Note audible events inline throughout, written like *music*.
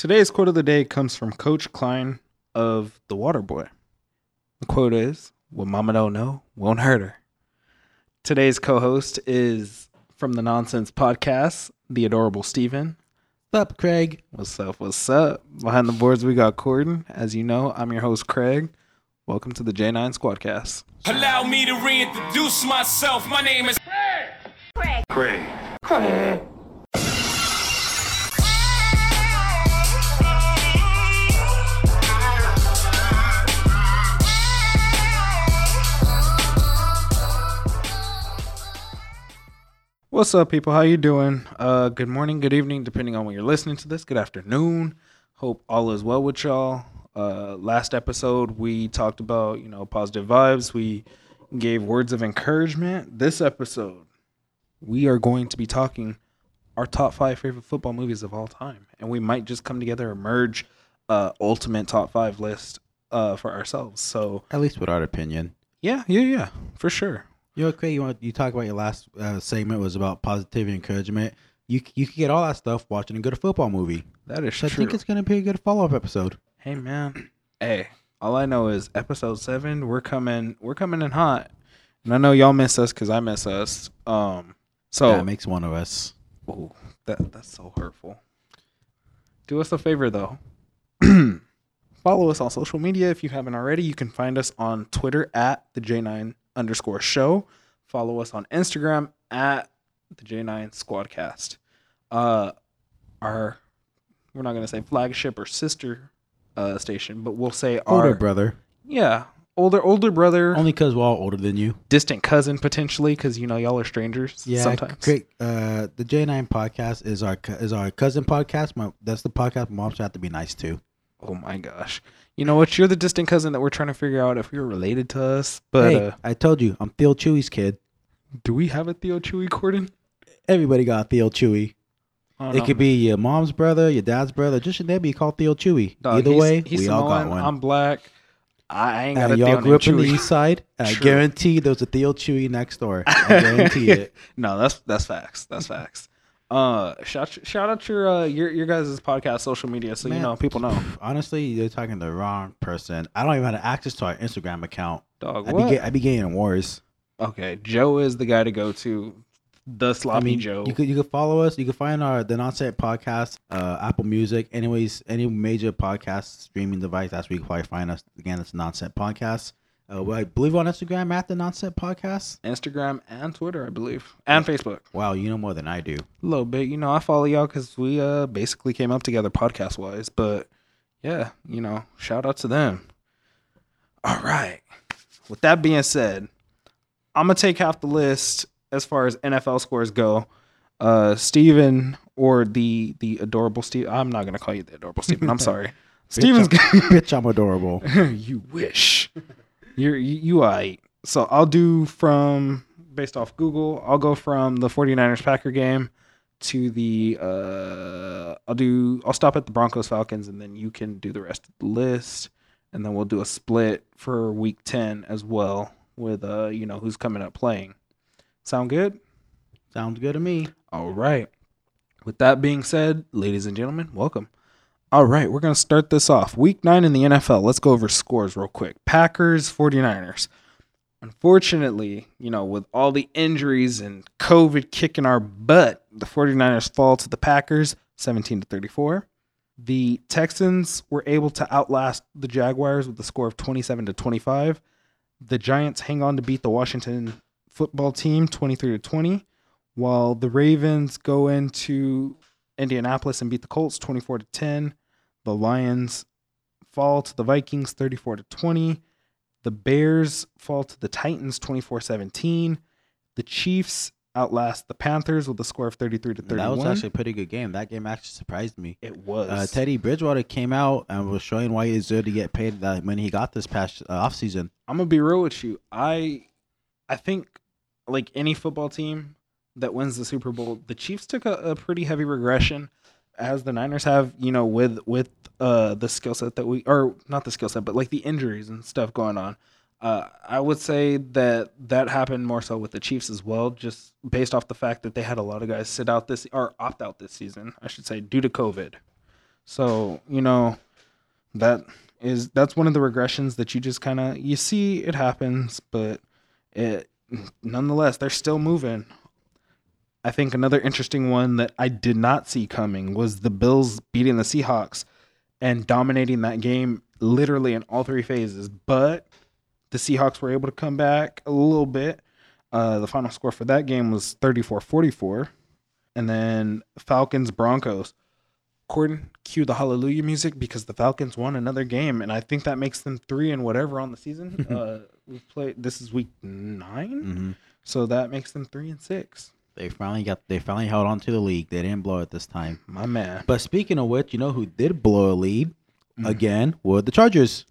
Today's quote of the day comes from Coach Klein of The Waterboy. The quote is, What mama don't know won't hurt her. Today's co host is from the Nonsense Podcast, the adorable Steven. What's up, Craig? What's up? What's up? Behind the boards, we got Corden. As you know, I'm your host, Craig. Welcome to the J9 Squadcast. Allow me to reintroduce myself. My name is What's up, people? How you doing? Uh, good morning, good evening, depending on when you're listening to this. Good afternoon. Hope all is well with y'all. Uh, last episode, we talked about you know positive vibes. We gave words of encouragement. This episode, we are going to be talking our top five favorite football movies of all time, and we might just come together and merge uh, ultimate top five list uh, for ourselves. So At least with our opinion. yeah, yeah, yeah, for sure. You know, Craig, you want you talk about your last uh, segment was about positivity and encouragement. You you can get all that stuff watching a good football movie. That is So I think it's gonna be a good follow up episode. Hey man, *clears throat* hey. All I know is episode seven. We're coming. We're coming in hot, and I know y'all miss us because I miss us. Um, so yeah, it makes one of us. ooh, that that's so hurtful. Do us a favor though. *clears throat* Follow us on social media if you haven't already. You can find us on Twitter at the J9 underscore show. Follow us on Instagram at the J9 Squadcast. Uh, our we're not gonna say flagship or sister uh, station, but we'll say Older our brother, yeah older older brother, only because we're all older than you. distant cousin potentially because you know y'all are strangers. Yeah, sometimes. Craig. Uh, the J nine podcast is our is our cousin podcast. My that's the podcast my mom should have to be nice to. Oh my gosh. You know what? You're the distant cousin that we're trying to figure out if you're related to us. But hey, uh, I told you, I'm Theo Chewy's kid. do we have a Theo Chewy Corden? Everybody got a Theo Chewy. Don't It know. could be your mom's brother, your dad's brother, just your name be called Theo Chewy. Dog, Either he's- way, he's we all got one. I'm black. I ain't got and a y'all Theo grew up named in the east side, *laughs* I guarantee there was a Theo Chewy next door. I guarantee *laughs* it. no, that's that's facts. That's facts. Uh, shout shout out your uh your your guys' podcast social media so you know people know. Honestly, you're talking to the wrong person. I don't even have access to our Instagram account. Dog, I what? be, I be getting in wars. okay, Joe is the guy to go to. The sloppy I mean, Joe. you could you could follow us. You can find our the Nonsense podcast, uh, Apple Music, anyways, any major podcast streaming device. That's where you can probably find us. Again, it's Nonsense podcast. Uh, I believe on Instagram at the Nonsense podcast. Instagram and Twitter, I believe, and Facebook. Wow, you know more than I do. A little bit, you know. I follow y'all because we uh basically came up together podcast wise. But yeah, you know, shout out to them. All right. With that being said, I'm gonna take half the list as far as NFL scores go. Uh, Steven or the the adorable Steve. I'm not gonna call you the adorable Steven. I'm *laughs* sorry. Steven's. Gonna bitch, I'm adorable. *laughs* you wish. You're you, you I. So I'll do from based off Google. I'll go from the 49ers Packer game to the uh I'll do I'll stop at the Broncos Falcons and then you can do the rest of the list and then we'll do a split for week 10 as well with uh you know who's coming up playing. Sound good? Sounds good to me. All right. With that being said, ladies and gentlemen, welcome. All right, we're going to start this off. Week nine in the NFL. Let's go over scores real quick. Packers, 49ers. Unfortunately, you know, with all the injuries and COVID kicking our butt, the 49ers fall to the Packers 17 to 34. The Texans were able to outlast the Jaguars with a score of 27 to 25. The Giants hang on to beat the Washington football team 23 to 20 while the Ravens go into Indianapolis and beat the Colts 24 to 10. The Lions fall to the Vikings 34 to 20. The Bears fall to the Titans 24-17. The Chiefs outlast the Panthers with a score of 33 to 31. That was actually a pretty good game. That game actually surprised me. it was. Uh, Teddy Bridgewater came out and was showing why he deserved to get paid that money he got this past uh, offseason. I'm gonna be real with you. I I think like any football team that wins the Super Bowl, the Chiefs took a, a pretty heavy regression, as the Niners have. You know, with with uh the skill set that we or not the skill set, but like the injuries and stuff going on. Uh, I would say that that happened more so with the Chiefs as well, just based off the fact that they had a lot of guys sit out this or opt out this season, I should say, due to COVID. So, you know, that is that's one of the regressions that you just kind of you see it happens, but it nonetheless they're still moving. I think another interesting one that I did not see coming was the Bills beating the Seahawks and dominating that game literally in all three phases. But the Seahawks were able to come back a little bit. Uh, the final score for that game was 34 44. And then Falcons Broncos. Corden, cue the hallelujah music because the Falcons won another game. And I think that makes them three and whatever on the season. *laughs* uh, we've played, this is week 9 Mm-hmm. So that makes them three and six. They finally got. They finally held on to the league. They didn't blow it this time. My man. But speaking of which, you know who did blow a lead Mm. again were the Chargers.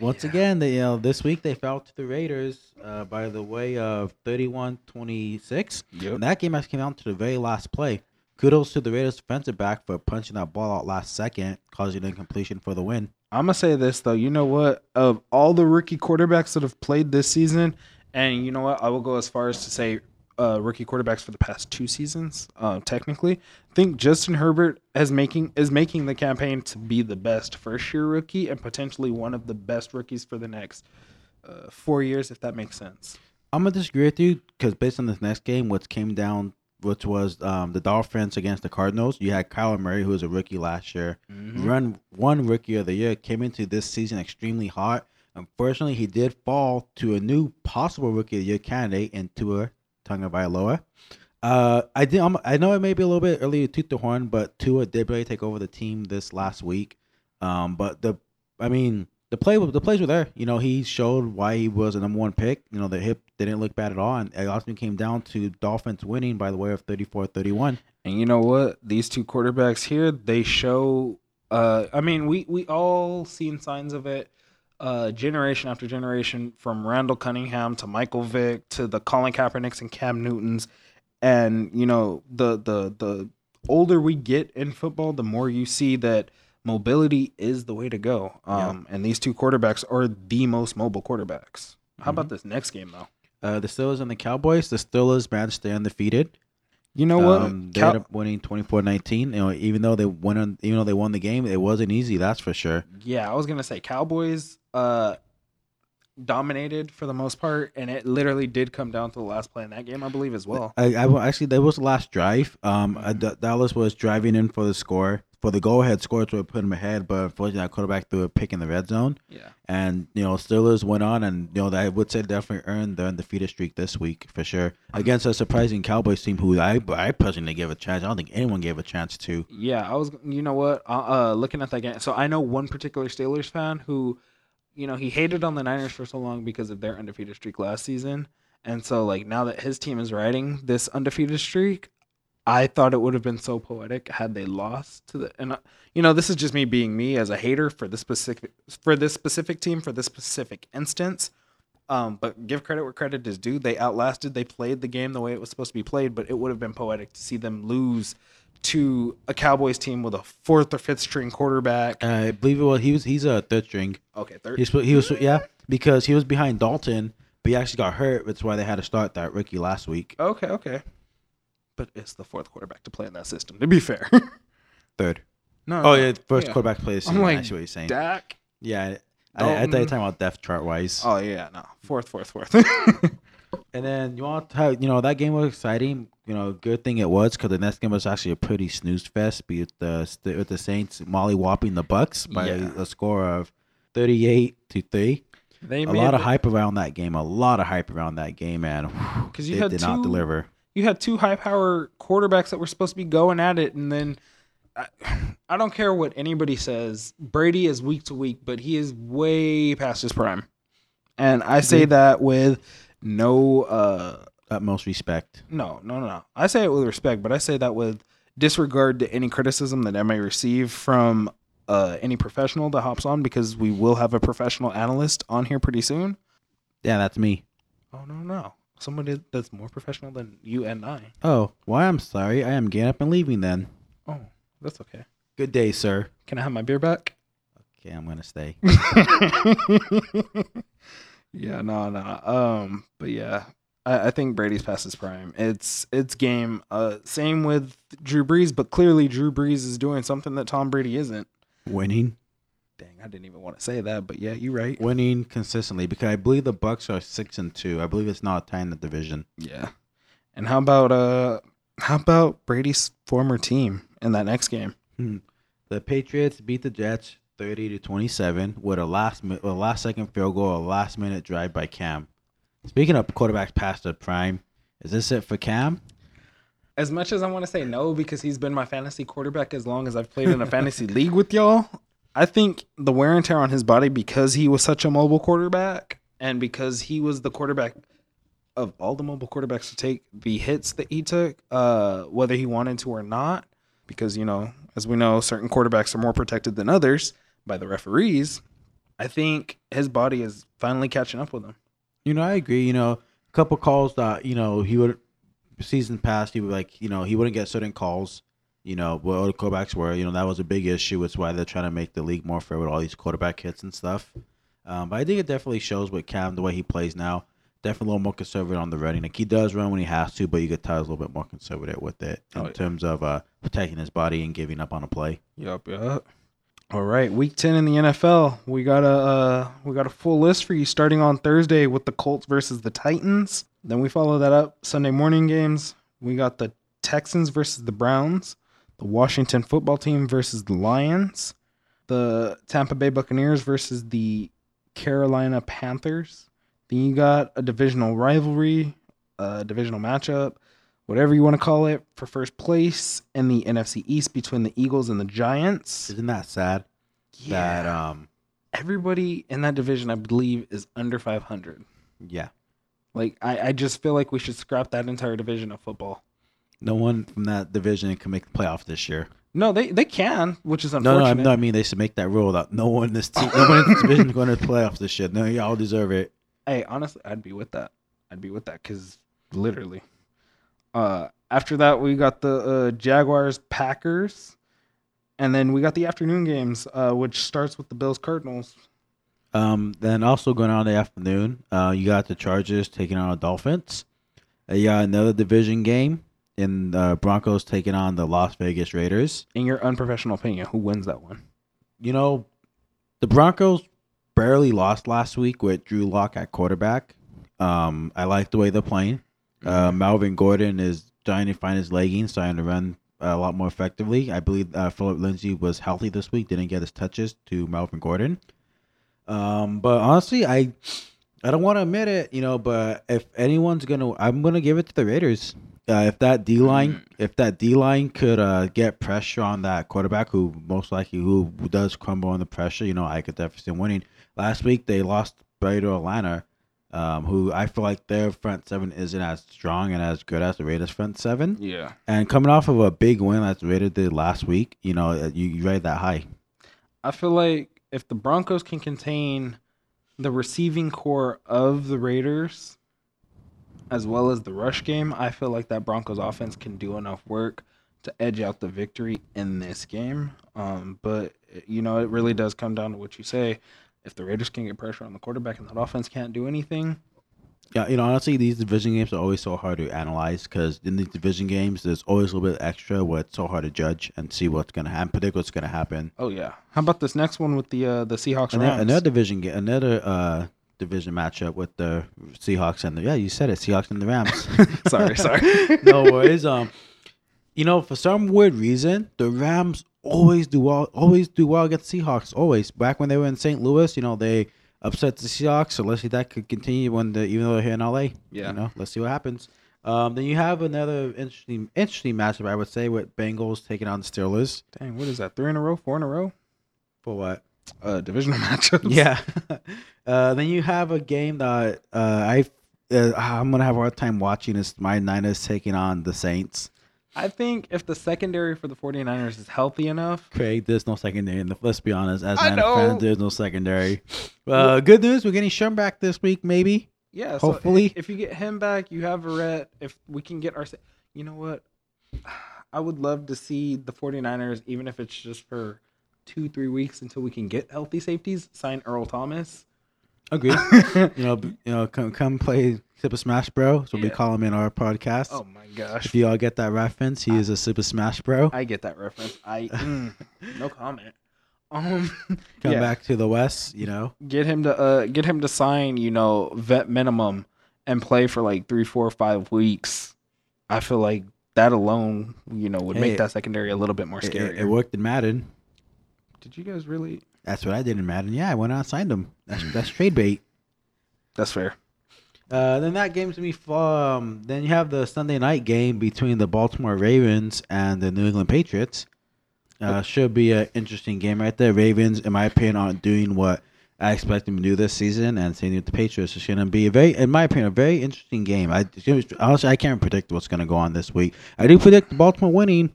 Once again, they you know this week they fell to the Raiders uh, by the way of 31-26. Yep. And that game actually came down to the very last play. Kudos to the Raiders defensive back for punching that ball out last second, causing an incompletion for the win. I'm gonna say this though. You know what? Of all the rookie quarterbacks that have played this season, and you know what, I will go as far as to say uh, rookie quarterbacks for the past two seasons. Uh, technically, I think Justin Herbert has making is making the campaign to be the best first year rookie and potentially one of the best rookies for the next uh, four years, if that makes sense. I'm gonna disagree with you because based on this next game, what came down, which was um, the Dolphins against the Cardinals, you had Kyler Murray, who was a rookie last year, run one rookie of the year, came into this season extremely hot. Unfortunately, he did fall to a new possible rookie of the year candidate in Tua Tagovailoa. Uh, I did. I'm, I know it may be a little bit early to toot the horn, but Tua did really take over the team this last week. Um, but the, I mean, the play, the plays were there. You know, he showed why he was a number one pick. You know, the hip didn't look bad at all, and it ultimately came down to Dolphins winning by the way of 34-31. And you know what? These two quarterbacks here, they show. Uh, I mean, we we all seen signs of it. Uh, generation after generation, from Randall Cunningham to Michael Vick to the Colin Kaepernicks and Cam Newtons, and you know the the the older we get in football, the more you see that mobility is the way to go. Um, and these two quarterbacks are the most mobile quarterbacks. How about this next game though? Uh, the Steelers and the Cowboys. The Steelers managed to stay undefeated. You know what? Um, they Cow- ended up winning 24-19. You know, even though they won, on, even though they won the game, it wasn't easy. That's for sure. Yeah, I was gonna say Cowboys uh dominated for the most part, and it literally did come down to the last play in that game, I believe, as well. I, I actually that was the last drive. Um, uh, D- Dallas was driving in for the score for the go ahead score to put them ahead, but unfortunately, that quarterback threw a pick in the red zone. Yeah. And you know, Steelers went on, and you know, that I would say definitely earned their undefeated streak this week for sure against a surprising Cowboys team who I I personally gave a chance. I don't think anyone gave a chance to. Yeah, I was. You know what? Uh, uh, looking at that game, so I know one particular Steelers fan who, you know, he hated on the Niners for so long because of their undefeated streak last season, and so like now that his team is riding this undefeated streak, I thought it would have been so poetic had they lost to the. And uh, you know, this is just me being me as a hater for this specific for this specific team for this specific instance. Um, but give credit where credit is due. They outlasted. They played the game the way it was supposed to be played. But it would have been poetic to see them lose to a Cowboys team with a fourth or fifth string quarterback. I believe it was he was he's a third string. Okay, third. He's he was yeah because he was behind Dalton, but he actually got hurt. That's why they had to start that rookie last week. Okay, okay. But it's the fourth quarterback to play in that system. To be fair. *laughs* Third. no. Oh yeah, first yeah. quarterback play I'm like I what you're saying. Dak. yeah, I, I thought you were talking about depth chart wise. Oh yeah, no. Fourth, fourth, fourth. *laughs* And then you want to, you know, that game was exciting. You know, good thing it was because the next game was actually a pretty snooze fest. Be it the with the Saints molly whopping the Bucks by Yeah. a score of thirty-eight to three. they A lot of it- hype around that game. A lot of hype around that game, man. *sighs* 'Cause you they had did not deliver. You had two high power quarterbacks that were supposed to be going at it, and then I, *sighs* I don't care what anybody says. Brady is week to week, but he is way past his prime, and I say that with no, uh, Utmost respect. no, no, no, no. I say it with respect, but I say that with disregard to any criticism that I may receive from uh, any professional that hops on, because we will have a professional analyst on here pretty soon. Yeah, that's me. Oh no, no, somebody that's more professional than you and I. Oh, why? I'm sorry. I am getting up and leaving then. Oh, that's okay. Good day, sir. Can I have my beer back? Okay, I'm gonna stay. *laughs* yeah, no, no. Um, but yeah, I, I think Brady's past his prime. It's it's game. Uh, same with Drew Brees, but clearly Drew Brees is doing something that Tom Brady isn't. Winning, Dang, I didn't even want to say that, but yeah, you're right. winning consistently because I believe the Bucks are six and two. I believe it's not tying the division. Yeah. And how about uh, how about Brady's former team in that next game? The Patriots beat the Jets thirty to twenty seven with a last mi- a last second field goal, a last minute drive by Cam. Speaking of quarterbacks past their prime, is this it for Cam? As much as I want to say no because he's been my fantasy quarterback as long as I've played in a fantasy *laughs* league with y'all, I think the wear and tear on his body because he was such a mobile quarterback and because he was the quarterback of all the mobile quarterbacks to take the hits that he took, uh, whether he wanted to or not, because you know, as we know, certain quarterbacks are more protected than others by the referees. I think his body is finally catching up with him. You know, I agree. You know, a couple calls that you know he would season past he would like you know he wouldn't get certain calls. You know, what other quarterbacks were. You know, that was a big issue. It's why they're trying to make the league more fair with all these quarterback hits and stuff. Um, but I think it definitely shows with Cam the way he plays now. Definitely a little more conservative on the running. Like he does run when he has to, but you tell he's a little bit more conservative with it in Oh, yeah. terms of uh, protecting his body and giving up on a play. Yup, yup. All right, week ten in the NFL. We got a uh, we got a full list for you starting on Thursday with the Colts versus the Titans. Then we follow that up Sunday morning games. We got the Texans versus the Browns, the Washington football team versus the Lions, the Tampa Bay Buccaneers versus the Carolina Panthers. Then you got a divisional rivalry, a divisional matchup, whatever you want to call it, for first place in the NFC East between the Eagles and the Giants. Isn't that sad? That Yeah. um, Everybody in that division, I believe, is under 500. yeah, Like, I, I just feel like we should scrap that entire division of football. No one from that division can make the playoffs this year. No, they, they can, which is No, unfortunate. no, I, no, I mean they should make that rule that no one in this team, no one in this division is going to the playoffs this year. No, y'all deserve it. Hey, honestly, I'd be with that. I'd be with that because literally. Uh, after that, we got the uh, Jaguars Packers, and then we got the afternoon games, uh, which starts with the Bills Cardinals. Um, then also going on in the afternoon, uh, you got the Chargers taking on the Dolphins. Uh, you got another division game in the Broncos taking on the Las Vegas Raiders. In your unprofessional opinion, who wins that one? You know, the Broncos barely lost last week with Drew Lock at quarterback. Um, I like the way they're playing. Uh, Melvin Gordon is trying to find his leggings, starting to run a lot more effectively. I believe uh, Phillip Lindsay was healthy this week, didn't get his touches to Melvin Gordon. Um, but honestly, I I don't want to admit it, you know, but if anyone's gonna, I'm gonna give it to the Raiders. Uh, if that D line, if that D line could uh, get pressure on that quarterback, who most likely who does crumble under pressure, you know, I could definitely winning. Last week they lost by to Atlanta, um, who I feel like their front seven isn't as strong and as good as the Raiders front seven. Yeah. And coming off of a big win that the Raiders did last week, you know, uh, you, you rate that high. I feel like if the Broncos can contain the receiving core of the Raiders as well as the rush game, I feel like that Broncos offense can do enough work to edge out the victory in this game. Um, but you know, it really does come down to what you say. If the Raiders can get pressure on the quarterback and that offense can't do anything, Yeah, you know, honestly, these division games are always so hard to analyze because in these division games, there's always a little bit extra where it's so hard to judge and see what's going to happen, predict what's going to happen. oh yeah. How about this next one with the uh, the Seahawks Another, another division game, another uh, division matchup with the Seahawks and the yeah, you said it, Seahawks and the Rams. *laughs* *laughs* sorry, sorry. no worries. Um, you know, for some weird reason, the Rams always do well. Always do well against Seahawks. Always. Back when they were in St. Louis, you know, they upset the Seahawks. So let's see if that could continue when the even though they're here in LA. Yeah. You know, let's see what happens. Um, then you have another interesting interesting matchup, I would say, with Bengals taking on the Steelers. Dang, what is that? Three in a row, four in a row? For what? Uh, divisional *laughs* matchups. Yeah. *laughs* uh, then you have a game that uh, I uh, I'm gonna have a hard time watching. Is my Niners taking on the Saints? I think if the secondary for the 49ers is healthy enough, Craig, there's no secondary. In the, let's be honest, as I Niner know. fans, there's no secondary. Uh, good news, we're getting Sherm back this week, maybe. yeah. So Hopefully. if you get him back, you have Verrett. If we can get our, you know what? *sighs* I would love to see the 49ers, even if it's just for two, three weeks until we can get healthy safeties, sign Earl Thomas. Agree. *laughs* you know, you know, come come play Super Smash Bro. So we Yeah. call him in our podcast. oh my gosh. If you all get that reference, he is a Super Smash Bro. I get that reference. I *laughs* mm, no comment. Um, *laughs* Come yeah. back to the West, you know. get him to uh get him to sign you know vet minimum and play for like three four five weeks i feel like that alone you know would Hey, make that secondary a little bit more scary it, it worked in Madden. Did you guys really That's what I did in Madden. Yeah, I went out and signed him. That's that's trade bait. that's fair Uh, then that game's gonna be fun. Then you have the Sunday night game between the Baltimore Ravens and the New England Patriots. Uh, should be an interesting game right there. Ravens, in my opinion, aren't doing what I expect them to do this season, and same with the Patriots. It's gonna be a very, in my opinion, a very interesting game. I it's gonna be- honestly, I can't predict what's gonna go on this week. I do predict Baltimore winning,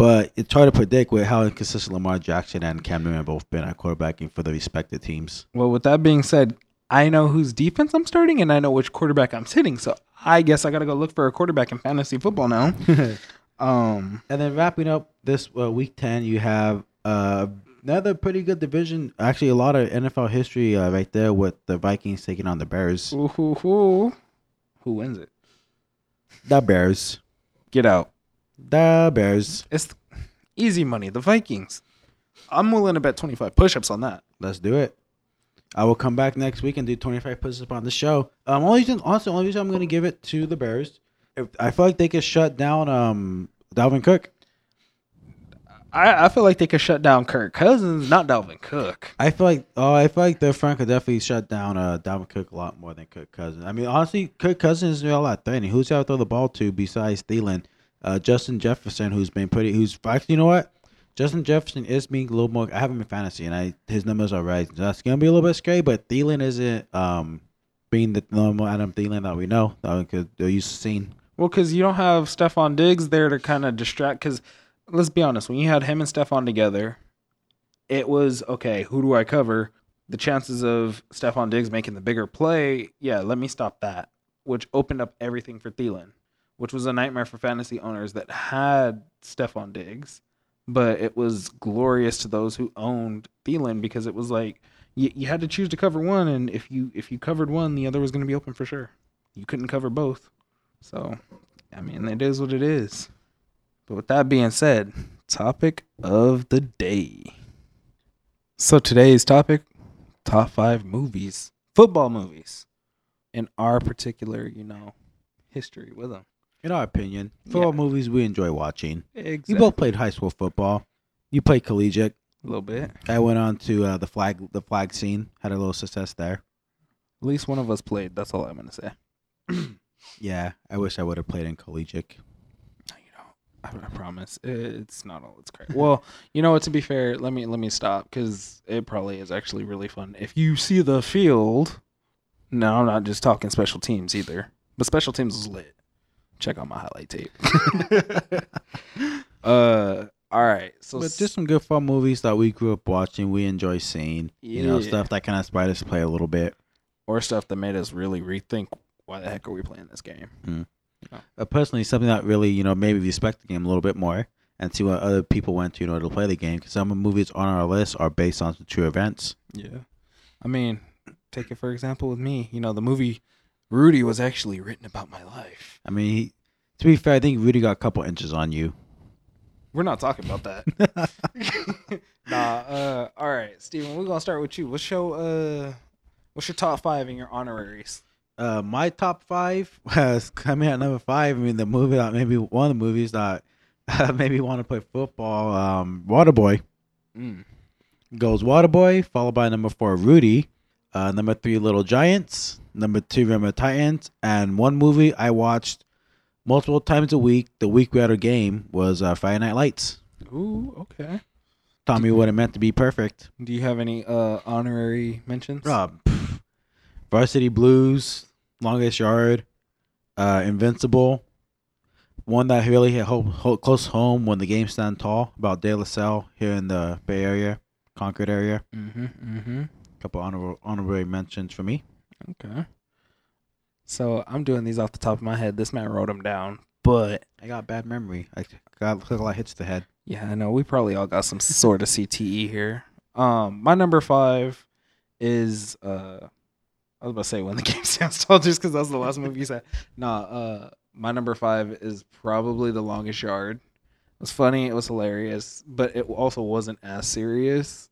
but it's hard to predict with how inconsistent Lamar Jackson and Cam Newton have both been at quarterbacking for the respective teams. well with that being said i know whose defense i'm starting and i know which quarterback i'm sitting so i guess i gotta go look for a quarterback in fantasy football now *laughs* um And then wrapping up this uh, week 10, you have uh, another pretty good division. Actually, a lot of NFL history uh, right there with the Vikings taking on the Bears. who, who, who, who wins it The Bears. get out The Bears. it's easy money the vikings i'm willing to bet 25 push-ups on that Let's do it. I will come back next week and do 25 push ups on the show. Um, only reason, honestly, only reason I'm going to give it to the Bears. If, I feel like they could shut down um, Dalvin Cook. I, I feel like they could shut down Kirk Cousins, not Dalvin Cook. I feel like oh, I feel like the front could definitely shut down uh Dalvin Cook a lot more than Cook Cousins. I mean, honestly, Cook Cousins is a lot threatening. Who's out to throw the ball to besides Thielen? Uh, Justin Jefferson, who's been pretty, who's actually, you know what? Justin Jefferson is being a little more. I have him in fantasy, and I his numbers are rising. So that's gonna be a little bit scary. But Thielen isn't um being the normal Adam Thielen that we know could they're used to seeing. Well, because you don't have Stefon Diggs there to kind of distract. Because let's be honest, when you had him and Stefon together, it was okay. Who do I cover? The chances of Stefon Diggs making the bigger play, yeah, let me stop that. Which opened up everything for Thielen, which was a nightmare for fantasy owners that had Stefon Diggs. But it was glorious to those who owned Thielen because it was like you, you had to choose to cover one, and if you if you covered one, the other was going to be open for sure. You couldn't cover both. So, I mean, it is what it is. But with that being said, topic of the day. So today's topic, top five movies, football movies, in our particular, you know, history with them. In our opinion, football Yeah. movies we enjoy watching. Exactly. We both played high school football. You played collegiate. a little bit. I went on to uh, the flag the flag scene. Had a little success there. At least one of us played. That's all I'm gonna say. *clears throat* Yeah, I wish I would have played in collegiate. You know, I, I promise it's not all it's crazy. well, *laughs* you know what? To be fair, let me let me stop because it probably is actually really fun. If you see the field, no, I'm not just talking special teams either. But special teams was lit. Check out my highlight tape. *laughs* uh, all right. So But just some good fun movies that we grew up watching. We enjoy seeing. You know, stuff that kind of inspired us to play a little bit. or stuff that made us really rethink why the heck are we playing this game. Uh, personally, something that really you know made me respect the game a little bit more and see what other people went to in order to play the game. Because some of the movies on our list are based on some true events. Yeah. I mean, take it for example with me. You know, the movie Rudy was actually written about my life. I mean, he, to be fair, I think Rudy got a couple inches on you. We're not talking about that. *laughs* *laughs* nah, uh all right, Steven, we're gonna start with you. What's your uh what's your top five in your honoraries? Uh, my top five *laughs* has coming at number five. I mean, the movie that maybe one of the movies that made me want to play football. Um, Waterboy Mm. goes Waterboy, followed by number four Rudy, uh, number three Little Giants, number two Remember Titans, and one movie I watched multiple times a week. The week we had a game was uh, Friday Night Lights. Ooh, okay. Taught me what it meant to be perfect. Do you have any uh honorary mentions? Rob, pff, Varsity Blues, Longest Yard, uh, Invincible. One that really hit ho- ho- close home when the game stand tall about De La Salle here in the Bay Area, Concord area. Mm-hmm. Mm-hmm. couple honorable honorary mentions for me. Okay. So I'm doing these off the top of my head. This man wrote them down, but I got bad memory. I got a lot hits to the head. Yeah, I know. We probably all got some sort of CTE here. Um, my number five is uh, I was about to say when the *laughs* game stands tall, just because that was the last movie you said. Nah, uh, my number five is probably the longest yard. It was funny, it was hilarious, but it also wasn't as serious.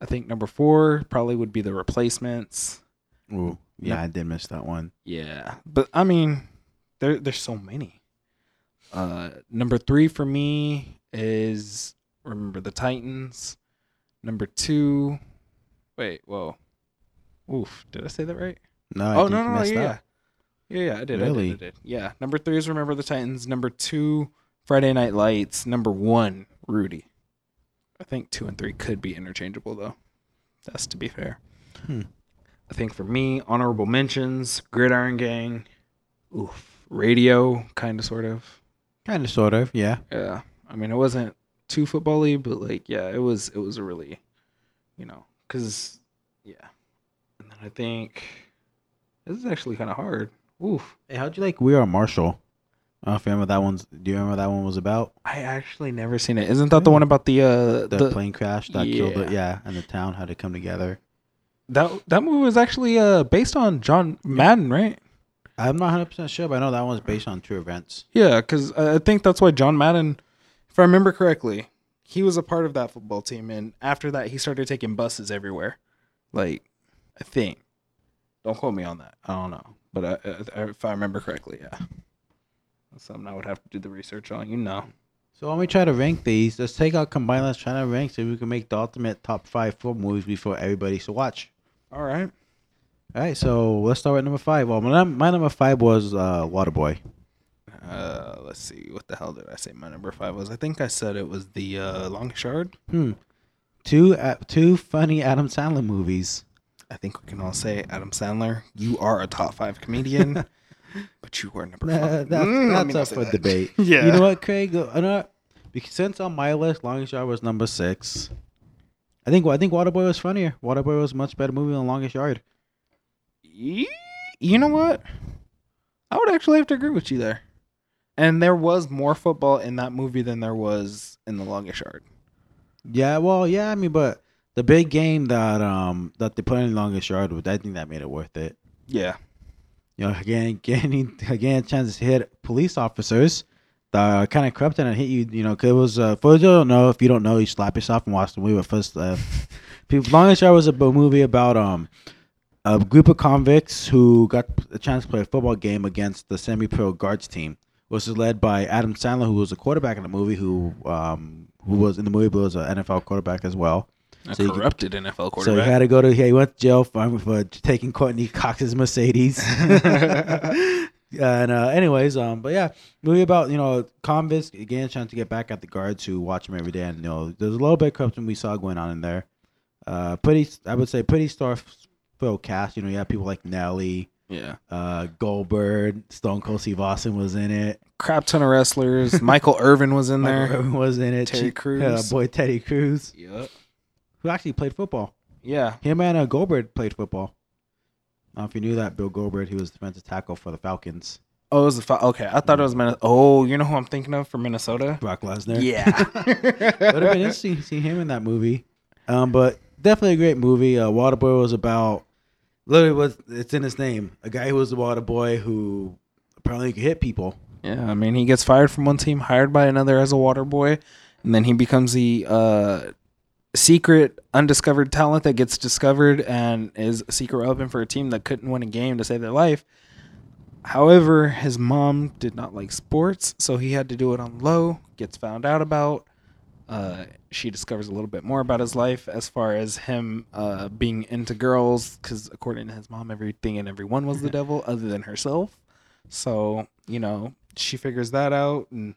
I think number four probably would be the replacements. Ooh, yeah, Yep. I did miss that one. Yeah, but I mean, there there's so many. Uh, number three for me is remember the Titans. Number two, wait, whoa, oof, did I say that right? No, I oh no no no messed yeah, yeah yeah I did I Really? did I did yeah. Number three is remember the Titans. Number two, Friday Night Lights. Number one, Rudy. I think two and three could be interchangeable though. That's to be fair. Hmm. I think for me, honorable mentions, Gridiron Gang, oof, Radio, kind of, sort of. Kind of, sort of, yeah. Yeah, I mean, it wasn't too football-y, but like, yeah, it was. It was a really, you know, because, yeah. And then I think this is actually kind of hard. Oof, Hey, how'd you like We Are Marshall? I don't know if you remember that one's. Do you remember what that one was about? I actually never seen it. Isn't that the one about the uh The, the, plane crash that killed it, Yeah. yeah, and the town had to come together. That that movie was actually uh based on John Madden, right? I'm not 100 percent sure, but I know that one's based on true events. Yeah, because I think that's why John Madden, if I remember correctly, he was a part of that football team, and after that, he started taking buses everywhere. Like, I think. Don't quote me on that. I don't know, but I, I, if I remember correctly, yeah. That's something I would have to do the research on. You know. So when we try to rank these, let's take out combined. Let's try to rank so we can make the ultimate top five football movies before everybody to watch. All right. All right, so let's start with number five. Well, my, my number five was uh, Waterboy. Uh, let's see. What the hell did I say? My number five was. I think I said it was the uh, longest yard. Hmm. Two uh, two funny Adam Sandler movies. I think we can all say Adam Sandler. You are a top five comedian, *laughs* but you are number Nah, five. that's Mm, that's me up for that. debate. Yeah. *laughs* You know what, Craig? You know what? Because since on my list, Longest Yard was number six. I think I think Waterboy was funnier. Waterboy was a much better movie than Longest Yard. You know what? I would actually have to agree with you there. And there was more football in that movie than there was in The Longest Yard. Yeah, well, yeah. I mean, but the big game that um that they put in Longest Yard, I think that made it worth it. Yeah. You know, again, *laughs* getting again chances to hit police officers are kind of crept in and hit you. You know, cause it was uh, for those who don't know, if you don't know, you slap yourself and watch the movie. But first, uh, people, Longest Yard was a movie about um a group of convicts who got a chance to play a football game against the semi-pro guards team. Which was led by Adam Sandler, who was a quarterback in the movie, who um who was in the movie, but was an NFL quarterback as well. A So you could- corrupted NFL quarterback. So he had to go to. He went to jail for, for taking Courteney Cox's Mercedes. *laughs* *laughs* and uh, anyways, um, but yeah, movie about you know convicts again trying to get back at the guards who watch them every day, and you know there's a little bit of corruption we saw going on in there. Uh, pretty, I would say, pretty star filled cast. You know, you have people like Nelly, yeah. uh, Goldberg, Stone Cold Steve Austin was in it. Crap ton of wrestlers. Michael Irvin was in there. Irvin was in it. Terry Chi- Crews. uh, boy Terry Crews, Yep. who actually played football. Yeah. Him and uh, Goldberg played football. Know if you knew that, Bill Goldberg, he was defensive tackle for the Falcons. Oh, it was the fi- okay. I thought it was Minnesota. Oh, you know who I'm thinking of for Minnesota? Brock Lesnar. Yeah. *laughs* It would have been interesting to see him in that movie. Um, but definitely a great movie. Uh, Waterboy was about literally was it's in his name. A guy who was a water boy who apparently could hit people. Yeah, I mean, he gets fired from one team, hired by another as a water boy, and then he becomes the uh, secret, undiscovered talent that gets discovered and is a secret weapon for a team that couldn't win a game to save their life. However, his mom did not like sports, so he had to do it on low. Gets found out about. Uh, she discovers a little bit more about his life as far as him uh, being into girls, because according to his mom, everything and everyone was the devil other than herself. So you know, she figures that out, and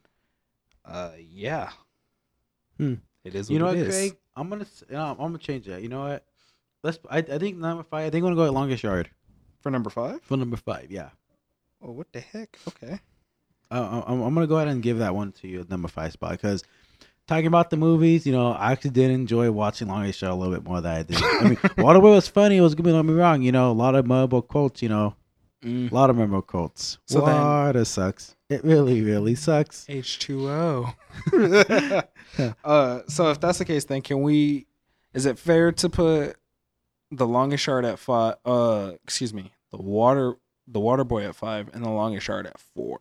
uh, yeah, Hmm. it is. You know what, what, it is. Craig? I'm gonna you know, I'm gonna change that. You know what? Let's. I, I think number five. I think I'm gonna go at longest yard for number five. for number five. Yeah. Oh, what the heck? Okay. Uh, I'm, I'm gonna go ahead and give that one to you at number five spot because talking about the movies, you know, I actually did enjoy watching Longest Yard a little bit more than I did. I mean, *laughs* Waterboy was funny. It was gonna be don't me wrong. You know, a lot of memorable quotes. You know, Mm. a lot of memorable quotes. So then- Water sucks. It really, really sucks. H two O. *laughs* *laughs* Uh, so if that's the case, then can we? Is it fair to put the longest yard at five. Uh, excuse me, the water the water boy at five, and the longest yard at four.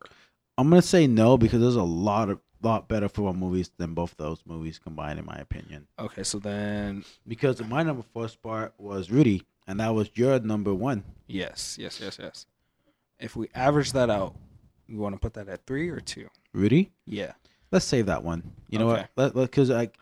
I'm gonna say no because there's a lot of lot better football movies than both those movies combined, in my opinion. Okay, so then Because my number four spot was Rudy, and that was your number one. yes, yes, yes, yes. If we average that out, we want to put that at three or two? Rudy, Yeah. let's save that one. You know Okay. what? Because like,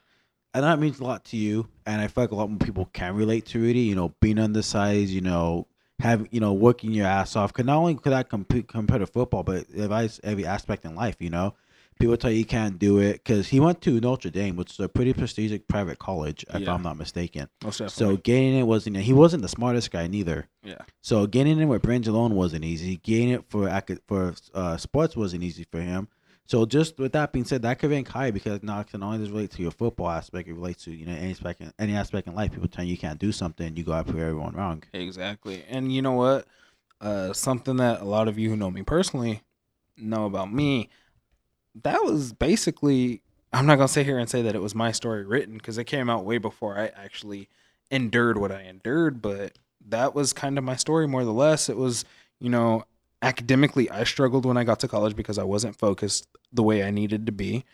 and that means a lot to you, and I feel like a lot more people can relate to Rudy. You know, being undersized, you know, have you know working your ass off. Cause not only could that compete to football, but advice every aspect in life. You know, people tell you you can't do it because he went to Notre Dame, which is a pretty prestigious private college, if Yeah. I'm not mistaken. So getting it wasn't. He wasn't the smartest guy neither. yeah. So getting in with brains alone wasn't easy. Getting it for for uh, sports wasn't easy for him. So just with that being said, that could rank high because not can only just relate to your football aspect. It relates to you know any aspect in, any aspect in life. People tell you you can't do something, you go out prove everyone wrong. Exactly. And you know what? Uh, something that a lot of you who know me personally know about me, that was basically, I'm not going to sit here and say that it was my story written because it came out way before I actually endured what I endured, but that was kind of my story more or less. It was, you know, academically, I struggled when I got to college because I wasn't focused the way I needed to be.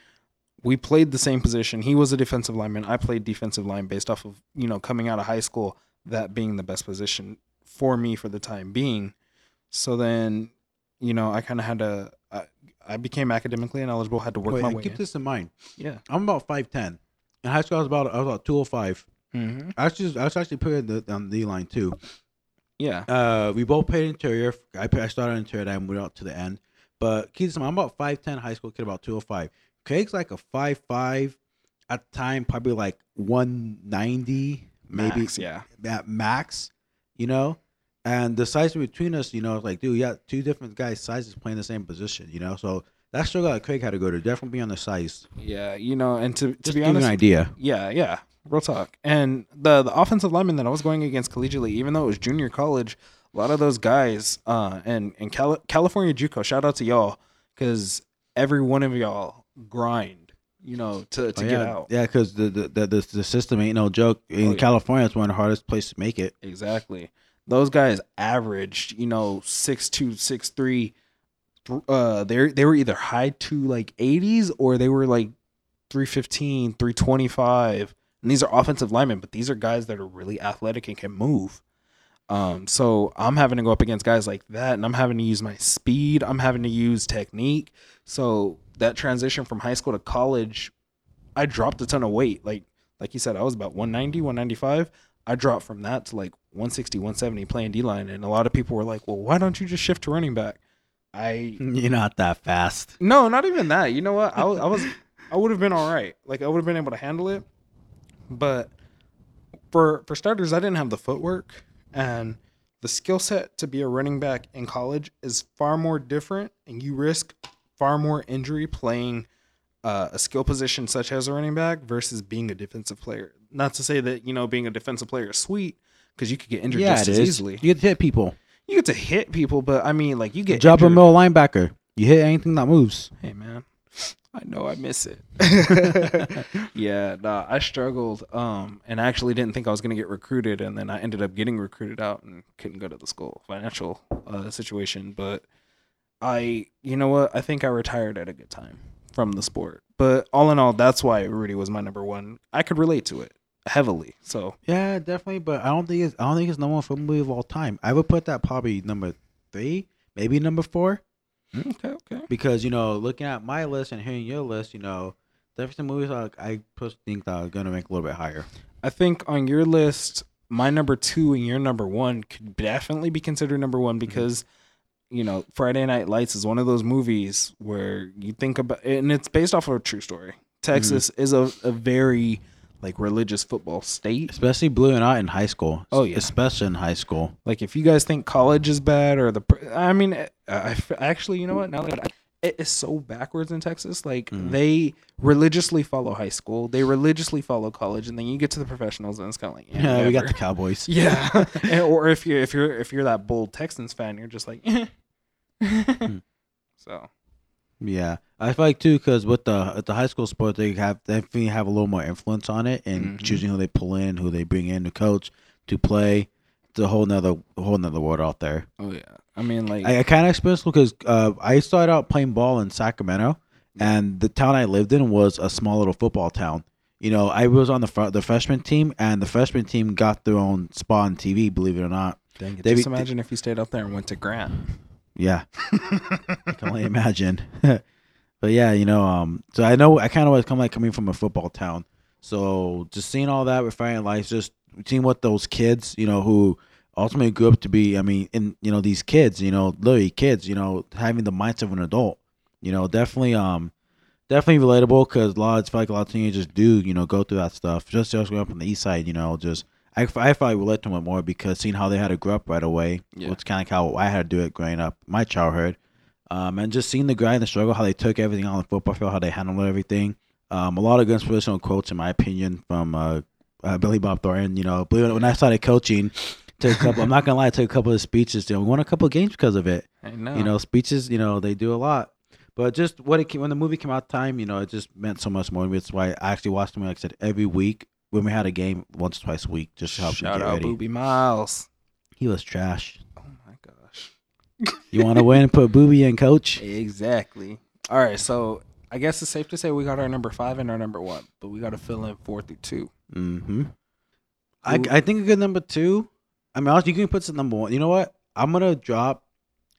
We played the same position. He was a defensive lineman. I played defensive line based off of, you know, coming out of high school, that being the best position for me for the time being. So then, you know, I kind of had to, I became academically ineligible, had to work Wait, my way keep in. this in mind. Yeah. I'm about five ten. In high school, I was about I was about two oh five. Mm-hmm. I actually I was actually put the on the line too. Yeah. Uh, we both played interior. I, I started interior, then moved out to the end. But keep this in mind, I'm about five ten, high school kid, about two oh five. Craig's like a five five. At the time, probably like one ninety, maybe Max, yeah. at max. You know, and the size between us, you know, like, dude, yeah, two different guys' sizes playing the same position. You know, so that struggle that Craig had to go to definitely be on the size. Yeah. You know, and to, to Just be honest, an idea. Yeah, yeah. Real talk. And the the offensive lineman that I was going against collegiately, even though it was junior college, a lot of those guys, uh, and and Cali- California JUCO, shout out to y'all, because every one of y'all grind, you know, to to Oh, get out. yeah, because the, the the the the system ain't no joke. In Oh, yeah. California, it's one of the hardest places to make it. Exactly. Those guys averaged, you know, six two, six three. Uh, they they were either high to like 80s or they were like 315, 325. And these are offensive linemen, but these are guys that are really athletic and can move. Um, so I'm having to go up against guys like that, and I'm having to use my speed. I'm having to use technique. So that transition from high school to college, I dropped a ton of weight. Like like you said, I was about 190, 195. I dropped from that to like 160, 170 playing D line, and a lot of people were like, "Well, why don't you just shift to running back?" I *laughs* You're not that fast. no, not even that. You know what? I was, I was, I would have been all right. Like I would have been able to handle it. But for for starters, I didn't have the footwork and the skill set to be a running back in college is far more different, and you risk far more injury playing uh, a skill position such as a running back versus being a defensive player. Not to say that you know being a defensive player is sweet because you could get injured Yeah, just as is. easily. You get to hit people. You get to hit people, but I mean, like you get Drop a injured. middle linebacker. You hit anything that moves. Hey man, I know I miss it. *laughs* *laughs* yeah, nah, I struggled, um, and I actually didn't think I was gonna get recruited, and then I ended up getting recruited out and couldn't go to the school. Financial uh, situation, but I, you know what? I think I retired at a good time from the sport. But all in all, that's why Rudy was my number one. I could relate to it heavily. So Yeah, definitely. But I don't think it's I don't think it's number one film movie of all time. I would put that probably number three, maybe number four. Mm, okay, okay. Because you know, looking at my list and hearing your list, you know, definitely some movies like I personally think that are gonna make a little bit higher. I think on your list, my number two and your number one could definitely be considered number one mm-hmm. because, you know, Friday Night Lights is one of those movies where you think about, and it's based off of a true story. Texas mm-hmm. is a, a very like religious football state. Especially Blue and Out in high school. Oh, yeah. especially in high school. Like if you guys think college is bad or the, I mean, I, I actually, you know what? Now that I, it is so backwards in Texas. Like they religiously follow high school, they religiously follow college, and then you get to the professionals, and it's kind of like Yeah, we got the Cowboys. *laughs* Yeah, *laughs* And- or if you if you're if you're that bold Texans fan, you're just like, *laughs* Hmm. so Yeah, I feel like too because with the at the high school sport, they have definitely have a little more influence on it and Mhm. choosing who they pull in, who they bring in, to coach. to play. It's a whole nother whole nother world out there. Oh yeah. I mean, like, I, I kind of experienced because uh, I started out playing ball in Sacramento, and the town I lived in was a small little football town. You know, I was on the fr- the freshman team, and the freshman team got their own spot on TV. Believe it or not, dang it, they just imagine if you stayed out there and went to Grant. Yeah, I can only imagine. *laughs* but yeah, you know, um, so I know I kind of was come like coming from a football town, so just seeing all that with Fire Lights, just seeing what those kids, you know, who ultimately grew up to be, I mean, in you know these kids, you know, literally kids, you know, having the mindset of an adult, you know, definitely, um, definitely relatable because a lot, it's like a lot of teenagers do, you know, go through that stuff. Just just growing up on the east side, you know, just. I, I probably relate to them more because seeing how they had to grow up right away, Yeah. it's kind of like how I had to do it growing up, my childhood um, and just seeing the grind, the struggle, how they took everything on the football field, how they handled everything. Um, a lot of good inspirational quotes, in my opinion, from uh, uh, Billy Bob Thornton. You know, believe it, when I started coaching, took a couple. I'm not gonna lie, I took a couple of speeches. You know, we won a couple of games because of it. I know. You know, speeches. You know, they do a lot. But just what it came, when the movie came out, time you know, it just meant so much more. to me. That's why I actually watched the movie. Like I said, every week when we had a game, once or twice a week, just to help me shout get out ready. Boobie Miles. He was trash. Oh my gosh. *laughs* You want to win? Put Booby in, coach. Exactly. All right, so I guess it's safe to say we got our number five and our number one, but we got to fill in four through two. Mm-hmm. I, I think a good number two. I mean, you can put some number one. You know what? I'm gonna drop.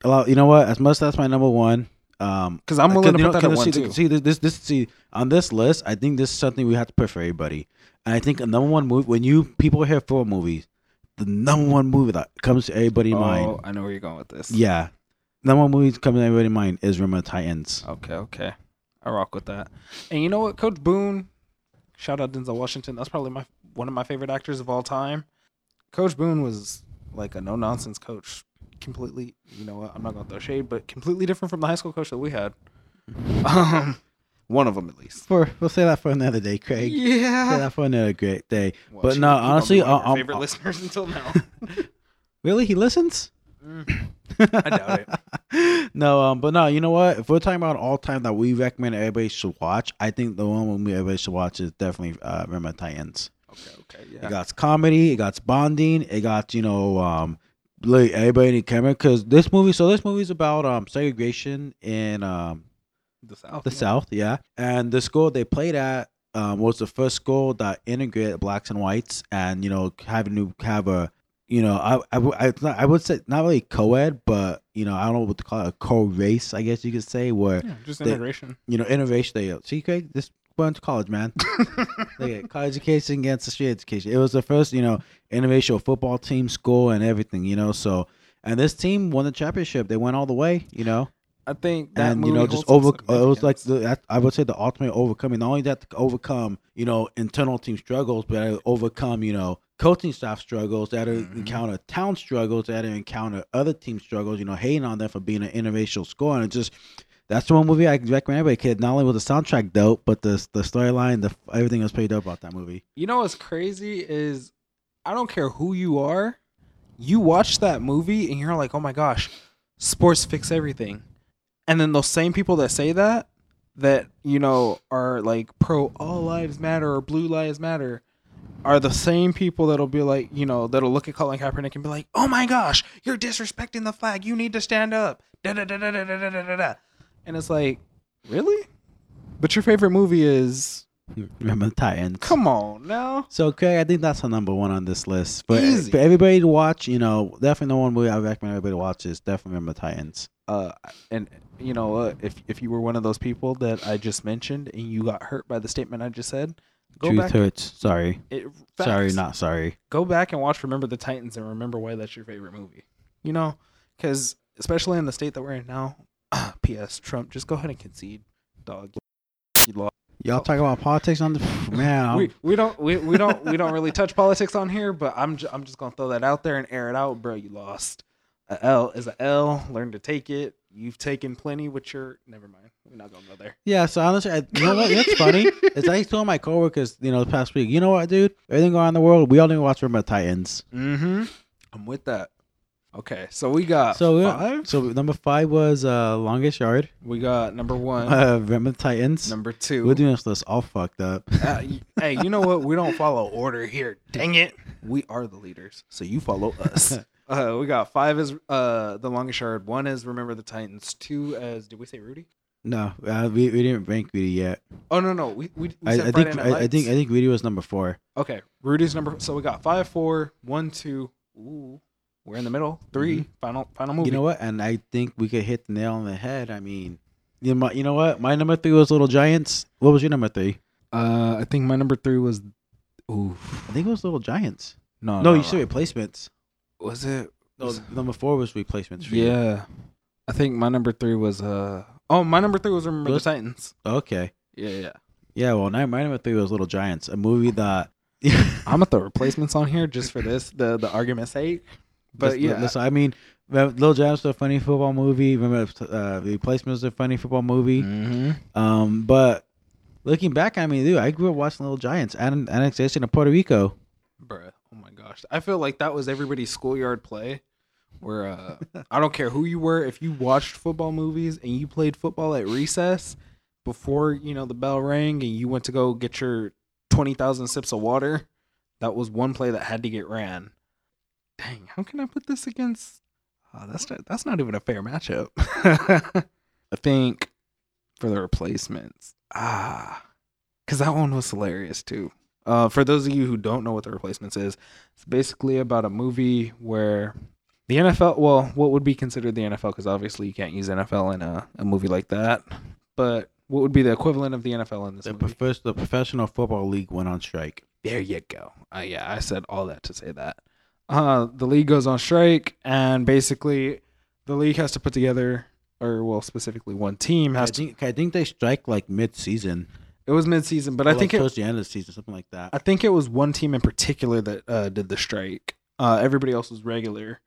A lot. You know what? As much as that's my number one. Um, Because I'm willing to put know, that at one see, too. see this, this this see on this list. I think this is something we have to put for everybody. And I think the number one movie when you people hear four movies, the number one movie that comes to everybody's oh, mind. I know where you're going with this. Yeah, number one movie that comes to everybody's mind is Remember the Titans. Okay, okay. I rock with that. And you know what, Coach Boone, shout out Denzel Washington. That's probably my one of my favorite actors of all time. Coach Boone was like a no nonsense coach. Completely, you know what? I'm not gonna throw shade, but completely different from the high school coach that we had. *laughs* Um, one of them at least. For we'll say that for another day, Craig. Yeah, say that for another great day. Well, but no, he gonna be honestly, one of I- our I'm- favorite I- listeners until *laughs* now. Really, he listens. I doubt it. *laughs* no, um, but no, you know what? If we're talking about all time that we recommend everybody should watch, I think the one movie everybody should watch is definitely uh, Remember Titans. okay, okay, yeah. It got comedy, it got bonding, it got you know, um, like everybody in camera because this movie. So this movie is about um segregation in um The South. the yeah. South, yeah. And the school they played at um, was the first school that integrated blacks and whites, and you know, having to have a, you know, I I, would- I, I would say not really co-ed, but you know, I don't know what to call it, a co-race, I guess you could say, where Yeah, just They- integration. you know, innovation. They see, Craig, this went to college, man. *laughs* Look at college education against the street education. It was the first, you know, innovational football team, school, and everything. You know, so and this team won the championship. They went all the way. You know, I think that and movie you know just over it was like the, i would say the ultimate overcoming not only that to overcome you know internal team struggles but overcome you know coaching staff struggles that Mhm. encounter town struggles that encounter other team struggles you know hating on them for being an interracial score and just that's the one movie I recommend everybody. Kid, not only was the soundtrack dope, but the the storyline, the everything was pretty dope about that movie. You know what's crazy is I don't care who you are, you watch that movie and you're like, oh my gosh, sports fix everything. And then those same people that say that, that, you know, are like pro all lives matter or blue lives matter, are the same people that'll be like, you know, that'll look at Colin Kaepernick and be like, oh my gosh, you're disrespecting the flag. You need to stand up. Da da da da da da da da da. And it's like, really? But your favorite movie is Remember the Titans? Come on now. So, okay, I think that's the number one on this list. But Easy. for everybody to watch, you know, definitely the one movie I recommend everybody to watch is definitely Remember the Titans. Uh, and you know what? If if you were one of those people that I just mentioned and you got hurt by the statement I just said, go Truth back. hurts. Sorry. It, Sorry, not sorry. Go back and watch Remember the Titans and remember why that's your favorite movie. You know, because especially in the state that we're in now. *clears throat* P.S. Trump, just go ahead and concede, dog. You lost. Y'all talk about politics on the *laughs* man. We, we don't we, we don't we don't really touch politics on here, but I'm I'm just gonna throw that out there and air it out, bro. You lost. A L is a L. Learn to take it. You've taken plenty with your. Never mind. We're not gonna go there. yeah. So honestly, I, you know what? It's funny. *laughs* It's I told my coworkers, you know, the past week. You know what, dude? Everything going on in the world, we all need to watch Remember Titans. Mm-hmm. I'm with that. Okay, so we got So five. So number five was uh longest yard. We got number one, Uh, Remember Titans. number 2 We're doing this list all fucked up. Uh, hey, you know what? We don't follow order here. Dang it. We are the leaders, so you follow us. *laughs* uh, we got five as uh, the longest yard. One is remember the Titans. Two as did we say Rudy? No, uh, we, we didn't rank Rudy yet. Oh no no we we, we I, said I think Night I, I think I think Rudy was number four. okay. Rudy's number. So we got five, four, one, two. Ooh, we're in the middle. 3 Final final movie. Mm-hmm. You know what? And I think we could hit the nail on the head. I mean, you know, my, you know what? My number three was Little Giants. What was your number three? Uh, I think my number three was. Ooh, I think it was Little Giants. no, no, no, you said replacements. Was it? No, Was- number four was replacements. Yeah, I think my number three was uh. Oh, my number three was Remember the Titans. Okay. Yeah, yeah. Yeah. Well, my my number three was Little Giants, a movie that. *laughs* I'm gonna throw replacements on here just for this, the the argument's sake. But yeah, listen, I mean, Little Giants was a funny football movie. Remember, uh, Replacements was a funny football movie. hmm Um, but looking back, I mean, dude, I grew up watching Little Giants and annexation of Puerto Rico. bruh. Gosh, I feel like that was everybody's schoolyard play. Where uh, *laughs* I don't care who you were, if you watched football movies and you played football at recess before you know the bell rang and you went to go get your twenty thousand sips of water, that was one play that had to get ran. Dang, how can I put this against? Oh, that's not, that's not even a fair matchup. *laughs* I think for the replacements, ah, because that one was hilarious too. Uh, for those of you who don't know what the replacements is, it's basically about a movie where the NFL, well, what would be considered the NFL, because obviously you can't use NFL in a, a movie like that, but what would be the equivalent of the NFL in this The, movie? prof- the professional football league went on strike. There you go. Uh, yeah, I said all that to say that. Uh, the league goes on strike, and basically, the league has to put together, or well, specifically one team I has to. I think they strike like mid-season, It was mid-season, but Or, I like, think it, towards the end of the season, something like that. I think it was one team in particular that uh, did the strike. Uh, everybody else was regular.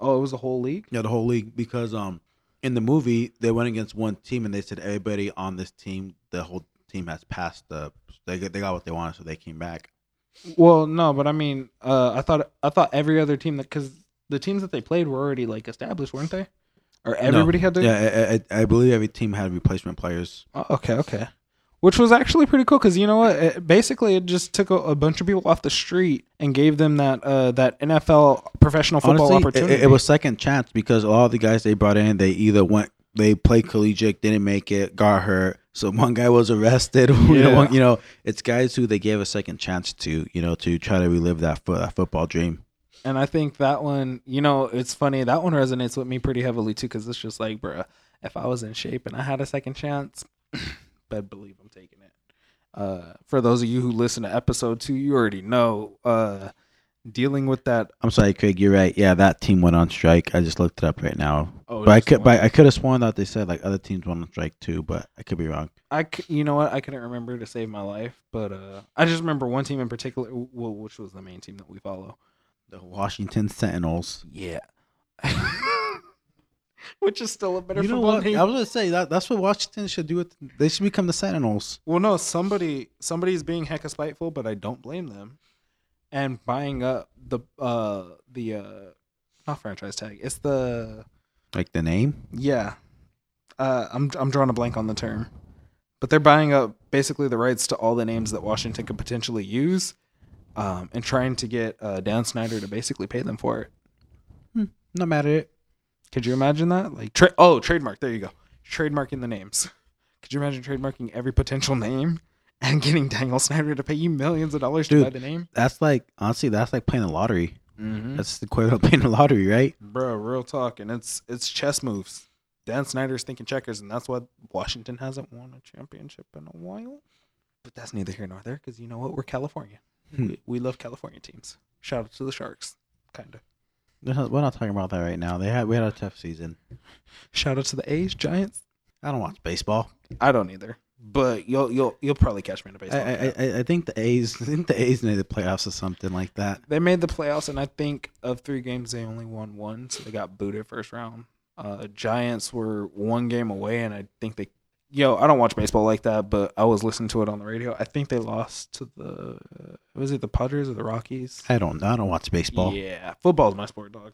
Oh, it was the whole league. Yeah, the whole league because um in the movie they went against one team and they said everybody on this team, the whole team has passed the they got- they got what they wanted, so they came back. Well, no, but I mean, uh, I thought I thought every other team that because the teams that they played were already like established, weren't they? Or everybody had to. Yeah, I, I, I believe every team had replacement players. Oh, okay, okay. Which was actually pretty cool because you know what? It, basically, it just took a, a bunch of people off the street and gave them that uh, that NFL professional football Honestly, opportunity. It, it was second chance because all the guys they brought in, they either went, they played collegiate, didn't make it, got hurt. So *laughs* one guy was arrested. *laughs* you, know, Yeah. one- you know, it's guys who they gave a second chance to, you know, to try to relive that, fo- that football dream. and I think that one, you know, it's funny. That one resonates with me pretty heavily too because it's just like, bruh, if I was in shape and I had a second chance, *clears throat* bed believe I'm taking it. Uh, for those of you who listen to episode two, you already know. Uh, dealing with that. I'm sorry, Craig. You're right. Yeah, that team went on strike. I just looked it up right now. Oh, but I could, but I could have sworn that they said like other teams went on strike too, but I could be wrong. I, you know what? I couldn't remember to save my life, but uh, I just remember one team in particular, well, which was the main team that we follow. The Washington Sentinels. Yeah. *laughs* *laughs* which is still a better You know football what? name. I was gonna say that that's what Washington should do. With they should become the Sentinels. Well, no, somebody somebody's being hecka spiteful, but I don't blame them. And buying up the uh the uh not franchise tag. It's the Like the name. yeah. Uh I'm I'm drawing a blank on the term. But they're buying up basically the rights to all the names that Washington could potentially use. Um, and trying to get uh, Dan Snyder to basically pay them for it. No matter it. Could you imagine that? Like, tra- oh, trademark. There you go. Trademarking the names. Could you imagine trademarking every potential name *laughs* and getting Daniel Snyder to pay you millions of dollars to buy the name? That's like honestly, that's like playing the lottery. Mm-hmm. That's the equivalent of playing the lottery, right? Bro, real talk, and it's it's chess moves. Dan Snyder's thinking checkers, and that's why Washington hasn't won a championship in a while. But that's neither here nor there, because you know what? We're California. Hmm. we, we love California teams. Shout out to the Sharks, kind of. We're not, we're not talking about that right now. They had we had a tough season. Shout out to the A's, Giants. I don't watch baseball. I don't either, but you'll you'll you'll probably catch me in a baseball. I, game. I I think the A's *laughs* I think the A's made the playoffs or something like that. They made the playoffs, and I think of three games, they only won one, so they got booted first round. Uh, Giants were one game away, and I think they, yo, I don't watch baseball like that, but I was listening to it on the radio. I think they lost to the, was it the Padres or the Rockies? I don't I don't watch baseball. Yeah, football's my sport, dog.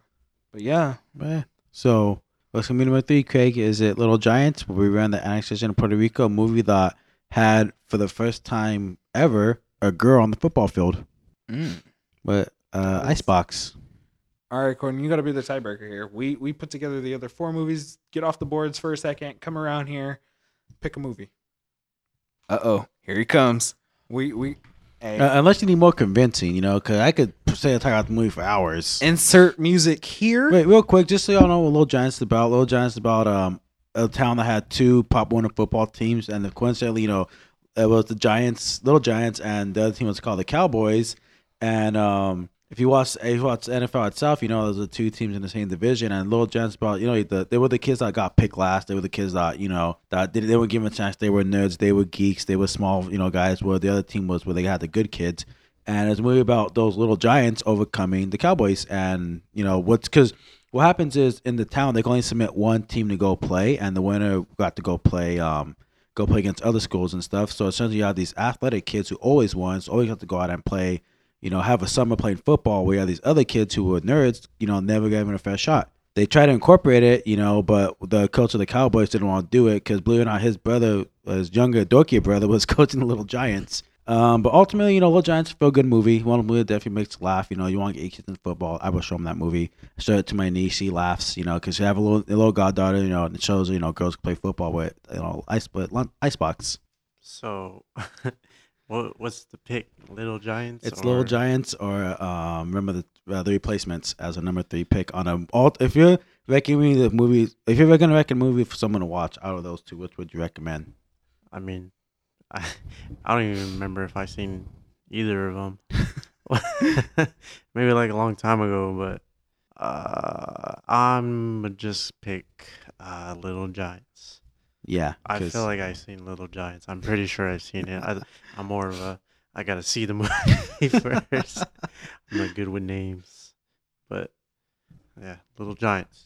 But yeah, Eh. So what's gonna be number three, Craig? Is it Little Giants? We ran the annexation of Puerto Rico, movie that had for the first time ever a girl on the football field. Mm. But Uh, Icebox. All right, Gordon, you got to be the tiebreaker here. We we put together the other four movies. Get off the boards for a second. Come around here. Pick a movie. Uh oh, here he comes. We we. Hey. Uh, unless you need more convincing, you know, because I could say I talk about the movie for hours. Insert music here. Wait, real quick, just so y'all know what Little Giants is about. Little Giants is about um a town that had two Pop Warner football teams, and coincidentally, you know, it was the Giants, Little Giants, and the other team was called the Cowboys. And um, if you watch, if you watch NFL itself, you know, those are two teams in the same division. And Little Giants, about you know, the, they were the kids that got picked last. They were the kids that you know that they, they were given a chance. They were nerds. They were geeks. They were small, you know, guys. Where the other team was where they had the good kids. And it's a movie about those little giants overcoming the Cowboys. And you know what's because what happens is in the town they can only submit one team to go play, and the winner got to go play. Um, go play against other schools and stuff. So essentially, you have these athletic kids who always won, so always have to go out and play you know, have a summer playing football where you have these other kids who were nerds, you know, never given a fair shot. They try to incorporate it, you know, but the coach of the Cowboys didn't want to do it because, believe it or not, his brother, his younger, dorky brother, was *laughs* coaching the Little Giants. Um, but ultimately, you know, Little Giants feel a good movie. One movie that definitely makes laugh. You know, you want to get kids in football. I will show them that movie. show it to my niece. She laughs. You know, because you have a little, a little goddaughter. You know, and it shows you know girls play football with you know ice, but icebox. So, *laughs* what what's the pick? Little Giants. It's or- Little Giants or um, remember the uh, the replacements as a number three pick on a alt. If you're recommending the movie, if you're gonna recommend a movie for someone to watch out of those two, which would you recommend? I mean, I, *laughs* I don't even remember if I seen either of them. *laughs* Maybe like a long time ago, but uh, I'm just pick uh, Little Giants. Yeah, I 'cause- feel like I've seen Little Giants. I'm pretty sure I've seen it. I, I'm more of a I gotta see the *laughs* movie first. I'm not good with names, but yeah, Little Giants.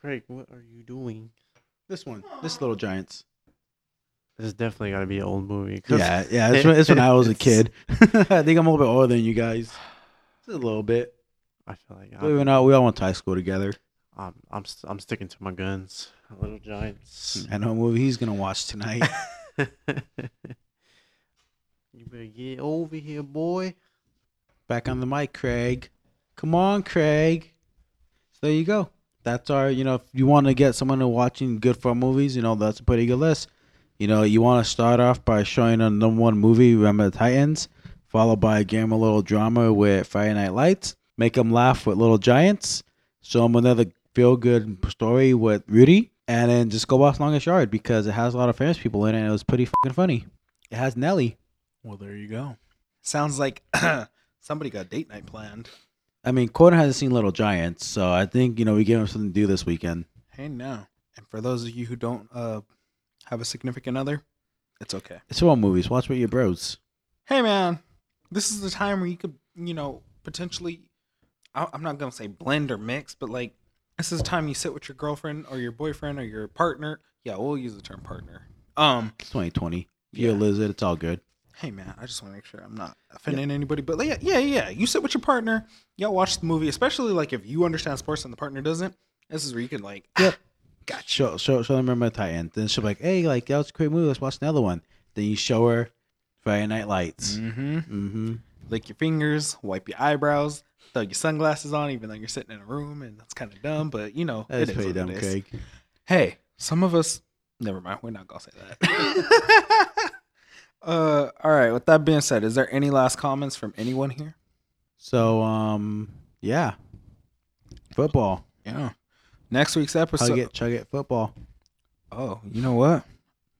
Craig, what are you doing? this one, this Little Giants. This is definitely gotta be an old movie. Yeah, yeah. This when, *laughs* this when I was a kid. *laughs* I think I'm a little bit older than you guys. Just a little bit. I feel like Believe it or not, we all went to high school together. I'm, I'm, st- I'm sticking to my guns. *laughs* Little Giants. I know what movie he's gonna watch tonight. *laughs* you better get over here, boy. Back on the mic, Craig. Come on, Craig. So there you go. That's our, you know, if you want to get someone to watching good fun movies, you know, that's a pretty good list. You know, you want to start off by showing a number one movie, Remember the Titans, followed by give 'em a little drama with Friday Night Lights, make them laugh with Little Giants, show them another feel good story with Rudy, and then just go watch Longest Yard because it has a lot of famous people in it and it was pretty fucking funny. It has Nelly. Well, there you go. Sounds like *coughs* somebody got date night planned. I mean, Corner hasn't seen Little Giants, so I think you know we gave him something to do this weekend. Hey now, and for those of you who don't uh have a significant other, it's okay. It's all movies. Watch with your bros. Hey man, this is the time where you could, you know, potentially. I- I'm not gonna say blend or mix, but like this is the time you sit with your girlfriend or your boyfriend or your partner. Yeah, we'll use the term partner. Um, It's 2020. If you're a Yeah. lizard, it's all good. hey man, I just want to make sure I'm not offending anybody. But yeah, yeah, yeah. You sit with your partner, y'all watch the movie, especially like if you understand sports and the partner doesn't. This is where you can like, Yep. gotcha. Show show show them Remember the Titan. Then she'll be like, hey, like that was a great movie. Let's watch another one. Then you show her Friday Night Lights. Mm-hmm. Mm-hmm. Lick your fingers, wipe your eyebrows, throw your sunglasses on, even though you're sitting in a room, and that's kind of dumb. But you know, That's it is pretty dumb. Craig. Hey, some of us. Never mind. We're not gonna say that. *laughs* uh, all right. With that being said, is there any last comments from anyone here? So um, yeah, football. Yeah. Next week's episode. Chug it, chug it, football. Oh, you know what?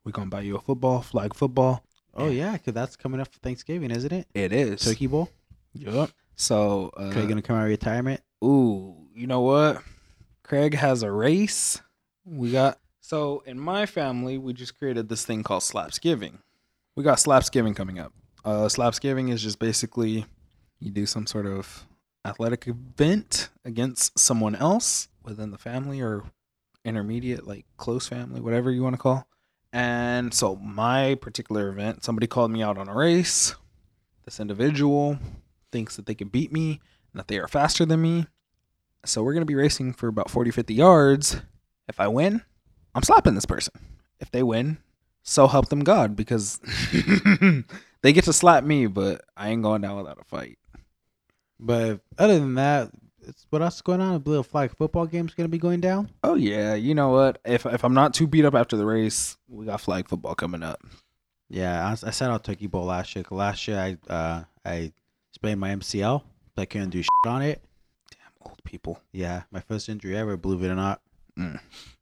We're gonna buy you a football, flag football. Oh yeah, cause that's coming up for Thanksgiving, isn't it? It is. Turkey Bowl. Yep. So, uh, Craig gonna come out of retirement. Ooh, you know what? Craig has a race. We got so in my family, we just created this thing called Slapsgiving. We got Slapsgiving coming up. Uh, Slapsgiving is just basically you do some sort of athletic event against someone else within the family or intermediate, like close family, whatever you want to call. And so my particular event, somebody called me out on a race. This individual thinks that they can beat me and that they are faster than me. So we're going to be racing for about 40, 50 yards. If I win, I'm slapping this person. If they win, so help them God because *laughs* they get to slap me, but I ain't going down without a fight. But other than that, it's what else is going on? A little flag football game's gonna be going down. Oh yeah, you know what? If if I'm not too beat up after the race, we got flag football coming up. Yeah, I, said I sat out Turkey Bowl last year. Last year I uh I sprained my MCL. I couldn't do shit on it. Damn old people. Yeah, my first injury ever, believe it or not. Mm.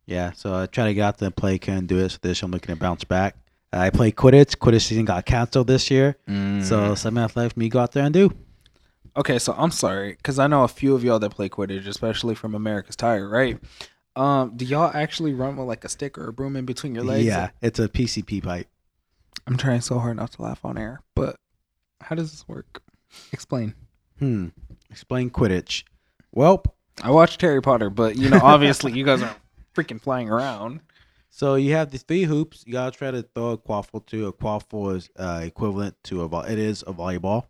Yeah, so I tried to get out there and play, couldn't do it. So this I'm looking to bounce back. Uh, I played Quidditch. Quidditch season got canceled this year. Mm. So something else left me go out there and do. Okay, so I'm sorry because I know a few of y'all that play Quidditch, especially from America's Tire, right? Um, do y'all actually run with like a stick or a broom in between your legs? Yeah, it's a PVC pipe. I'm trying so hard not to laugh on air, but how does this work? Explain. Hmm. Explain Quidditch. Well, I watched Harry Potter, but you know, obviously, you guys aren't *laughs* freaking flying around. so you have the three hoops. You gotta try to throw a quaffle to. A quaffle is uh, equivalent to a vo- it is a volleyball.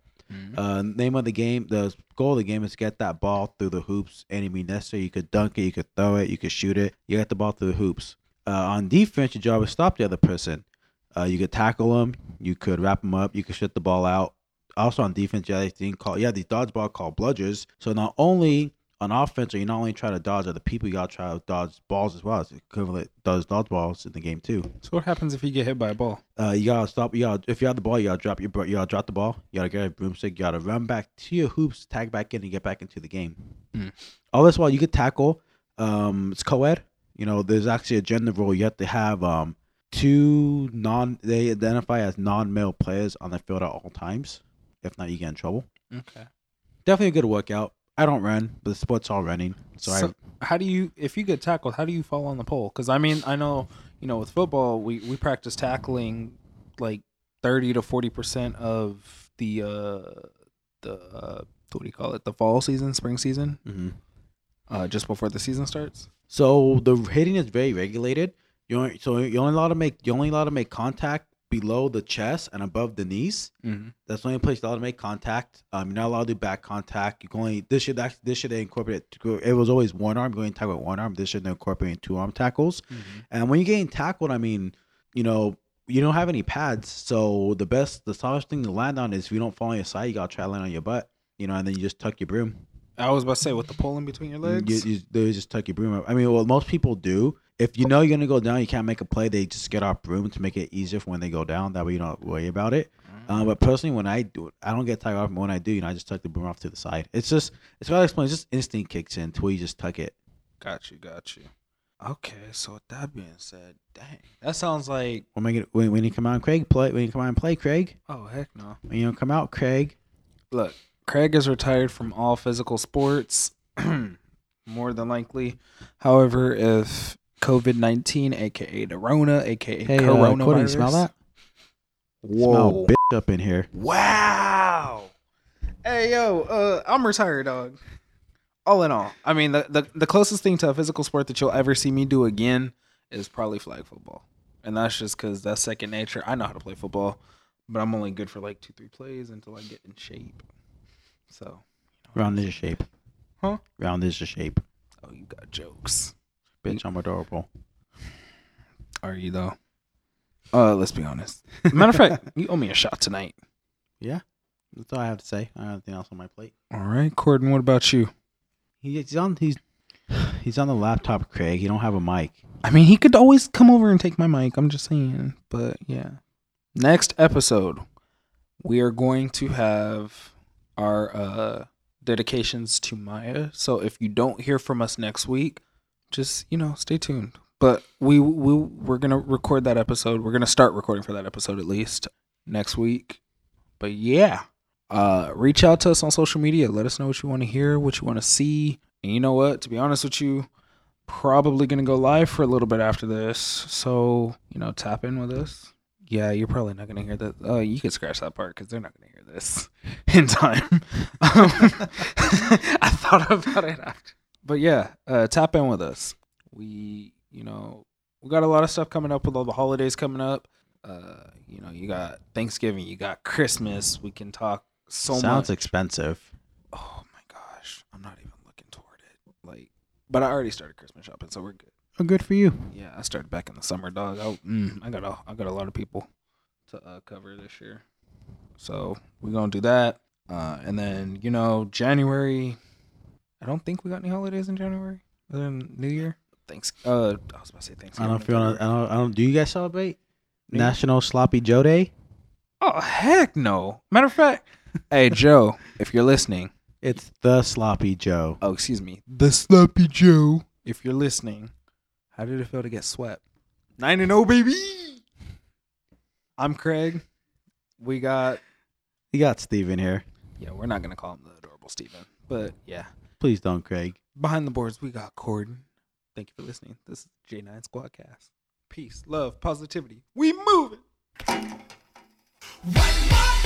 Uh, name of the game. The goal of the game is to get that ball through the hoops. Any means necessary. You could dunk it. You could throw it. You could shoot it. You get the ball through the hoops. Uh, on defense, your job is stop the other person. Uh, you could tackle them. You could wrap them up. You could shut the ball out. Also on defense, you have these thing called yeah these dodgeball called bludgers. So not only on offense, you not only try to dodge other people, you gotta try to dodge balls as well. It's equivalent does dodgeballs in the game too. So what happens if you get hit by a ball? Uh, you gotta stop. You gotta if you have the ball, you gotta drop your you gotta drop the ball. You gotta get a broomstick. You gotta run back to your hoops, tag back in, and get back into the game. Mm. All this while you could tackle. Um, it's co-ed. You know, there's actually a gender role. You have to have um two non. They identify as non-male players on the field at all times. If not, you get in trouble. Okay. Definitely a good workout. I don't run, but the sport's all running. So, So, how do you, if you get tackled, how do you fall on the pole? Because I mean, I know, you know, with football, we we practice tackling like thirty to forty percent of the uh the uh, what do you call it? The fall season, spring season, I. mhm. uh, just before the season starts. So the hitting is very regulated. You so you're only allowed to make you only allowed to make contact below the chest and above the knees. Mm-hmm. That's the only place you're allowed to make contact. Um, you're not allowed to do back contact. You can only this should actually this should incorporate. It was always one arm going tackle with one arm. This should incorporate two arm tackles. And when you're getting tackled, I mean, you know, you don't have any pads. So the best, the softest thing to land on is if you don't fall on your side, you gotta try to land on your butt. You know, and then you just tuck your broom. I was about to say with the pole in between your legs. You, you, they just tuck your broom up. I mean, what most people do, if you know you're gonna go down, you can't make a play. They just get off broom to make it easier for when they go down. That way you don't worry about it. Um, but personally, when I do it, I don't get tired off. When I do, you know, I just tuck the broom off to the side. It's just, it's hard to explain. It's just instinct kicks in to where you just tuck it. Got you, got you. Okay, so with that being said, dang, that sounds like When, we get, when, when you come out, Craig, play. When you come out and play, Craig. oh heck no. When you don't come out, Craig. Look, Craig is retired from all physical sports, *clears throat* more than likely. However, if COVID nineteen, aka the Rona, aka Hey, uh, coronavirus, Cody, you smell that? Whoa! Smell bitch up in here. Wow. Hey yo, uh, I'm retired, dog. All in all, I mean the, the the closest thing to a physical sport that you'll ever see me do again is probably flag football, and that's just because that's second nature. I know how to play football, but I'm only good for like two three plays until I get in shape. So, Round is your shape. Huh? Round is your shape. oh, you got jokes. Bitch, I'm adorable. Are you though? Uh, let's be honest. *laughs* Matter of fact, you owe me a shot tonight. Yeah. That's all I have to say. I don't have anything else on my plate. All right, Corden. What about you? He's on he's he's on the laptop, Craig. He don't have a mic. I mean, he could always come over and take my mic. I'm just saying. But yeah. Next episode, we are going to have our uh dedications to Maya. So if you don't hear from us next week, just, you know, stay tuned. But we we we're to record that episode. We're to start recording for that episode at least next week. But yeah, uh reach out to us on social media. Let us know what you want to hear, what you want to see. And you know what? To be honest with you, probably gonna go live for a little bit after this. So you know, tap in with us. Yeah, you're probably not gonna hear that. Oh, you can scratch that part because they're not gonna hear this *laughs* in time. *laughs* Um, *laughs* I thought about it after, but yeah, uh, tap in with us. We, you know, we got a lot of stuff coming up with all the holidays coming up. Uh, you know, you got Thanksgiving, you got Christmas. We can talk so Sounds much. Sounds expensive. oh my gosh, I'm not even looking toward it. Like, but I already started Christmas shopping, so we're good. Oh, good for you. Yeah, I started back in the summer, dog. I, mm, I got a, I got a lot of people to uh, cover this year, so we're gonna do that. Uh, and then you know January. I don't think we got any holidays in January other than New Year. Thanks. Uh, I was about to say I Thanksgiving. don't feel. I don't, I don't. Do you guys celebrate Me? National Sloppy Joe Day? Oh heck no! Matter of fact, *laughs* hey Joe, if you're listening, It's the Sloppy Joe. oh excuse me, the Sloppy Joe, if you're listening, how did it feel to get swept? Nine and zero, baby. I'm Craig. We got You got Steven here. yeah, we're not gonna call him the adorable Steven, but yeah, Please don't, Craig. behind the boards we got Corden. Thank you for listening. This is J9 Squadcast. Peace, love, positivity. We moving. What more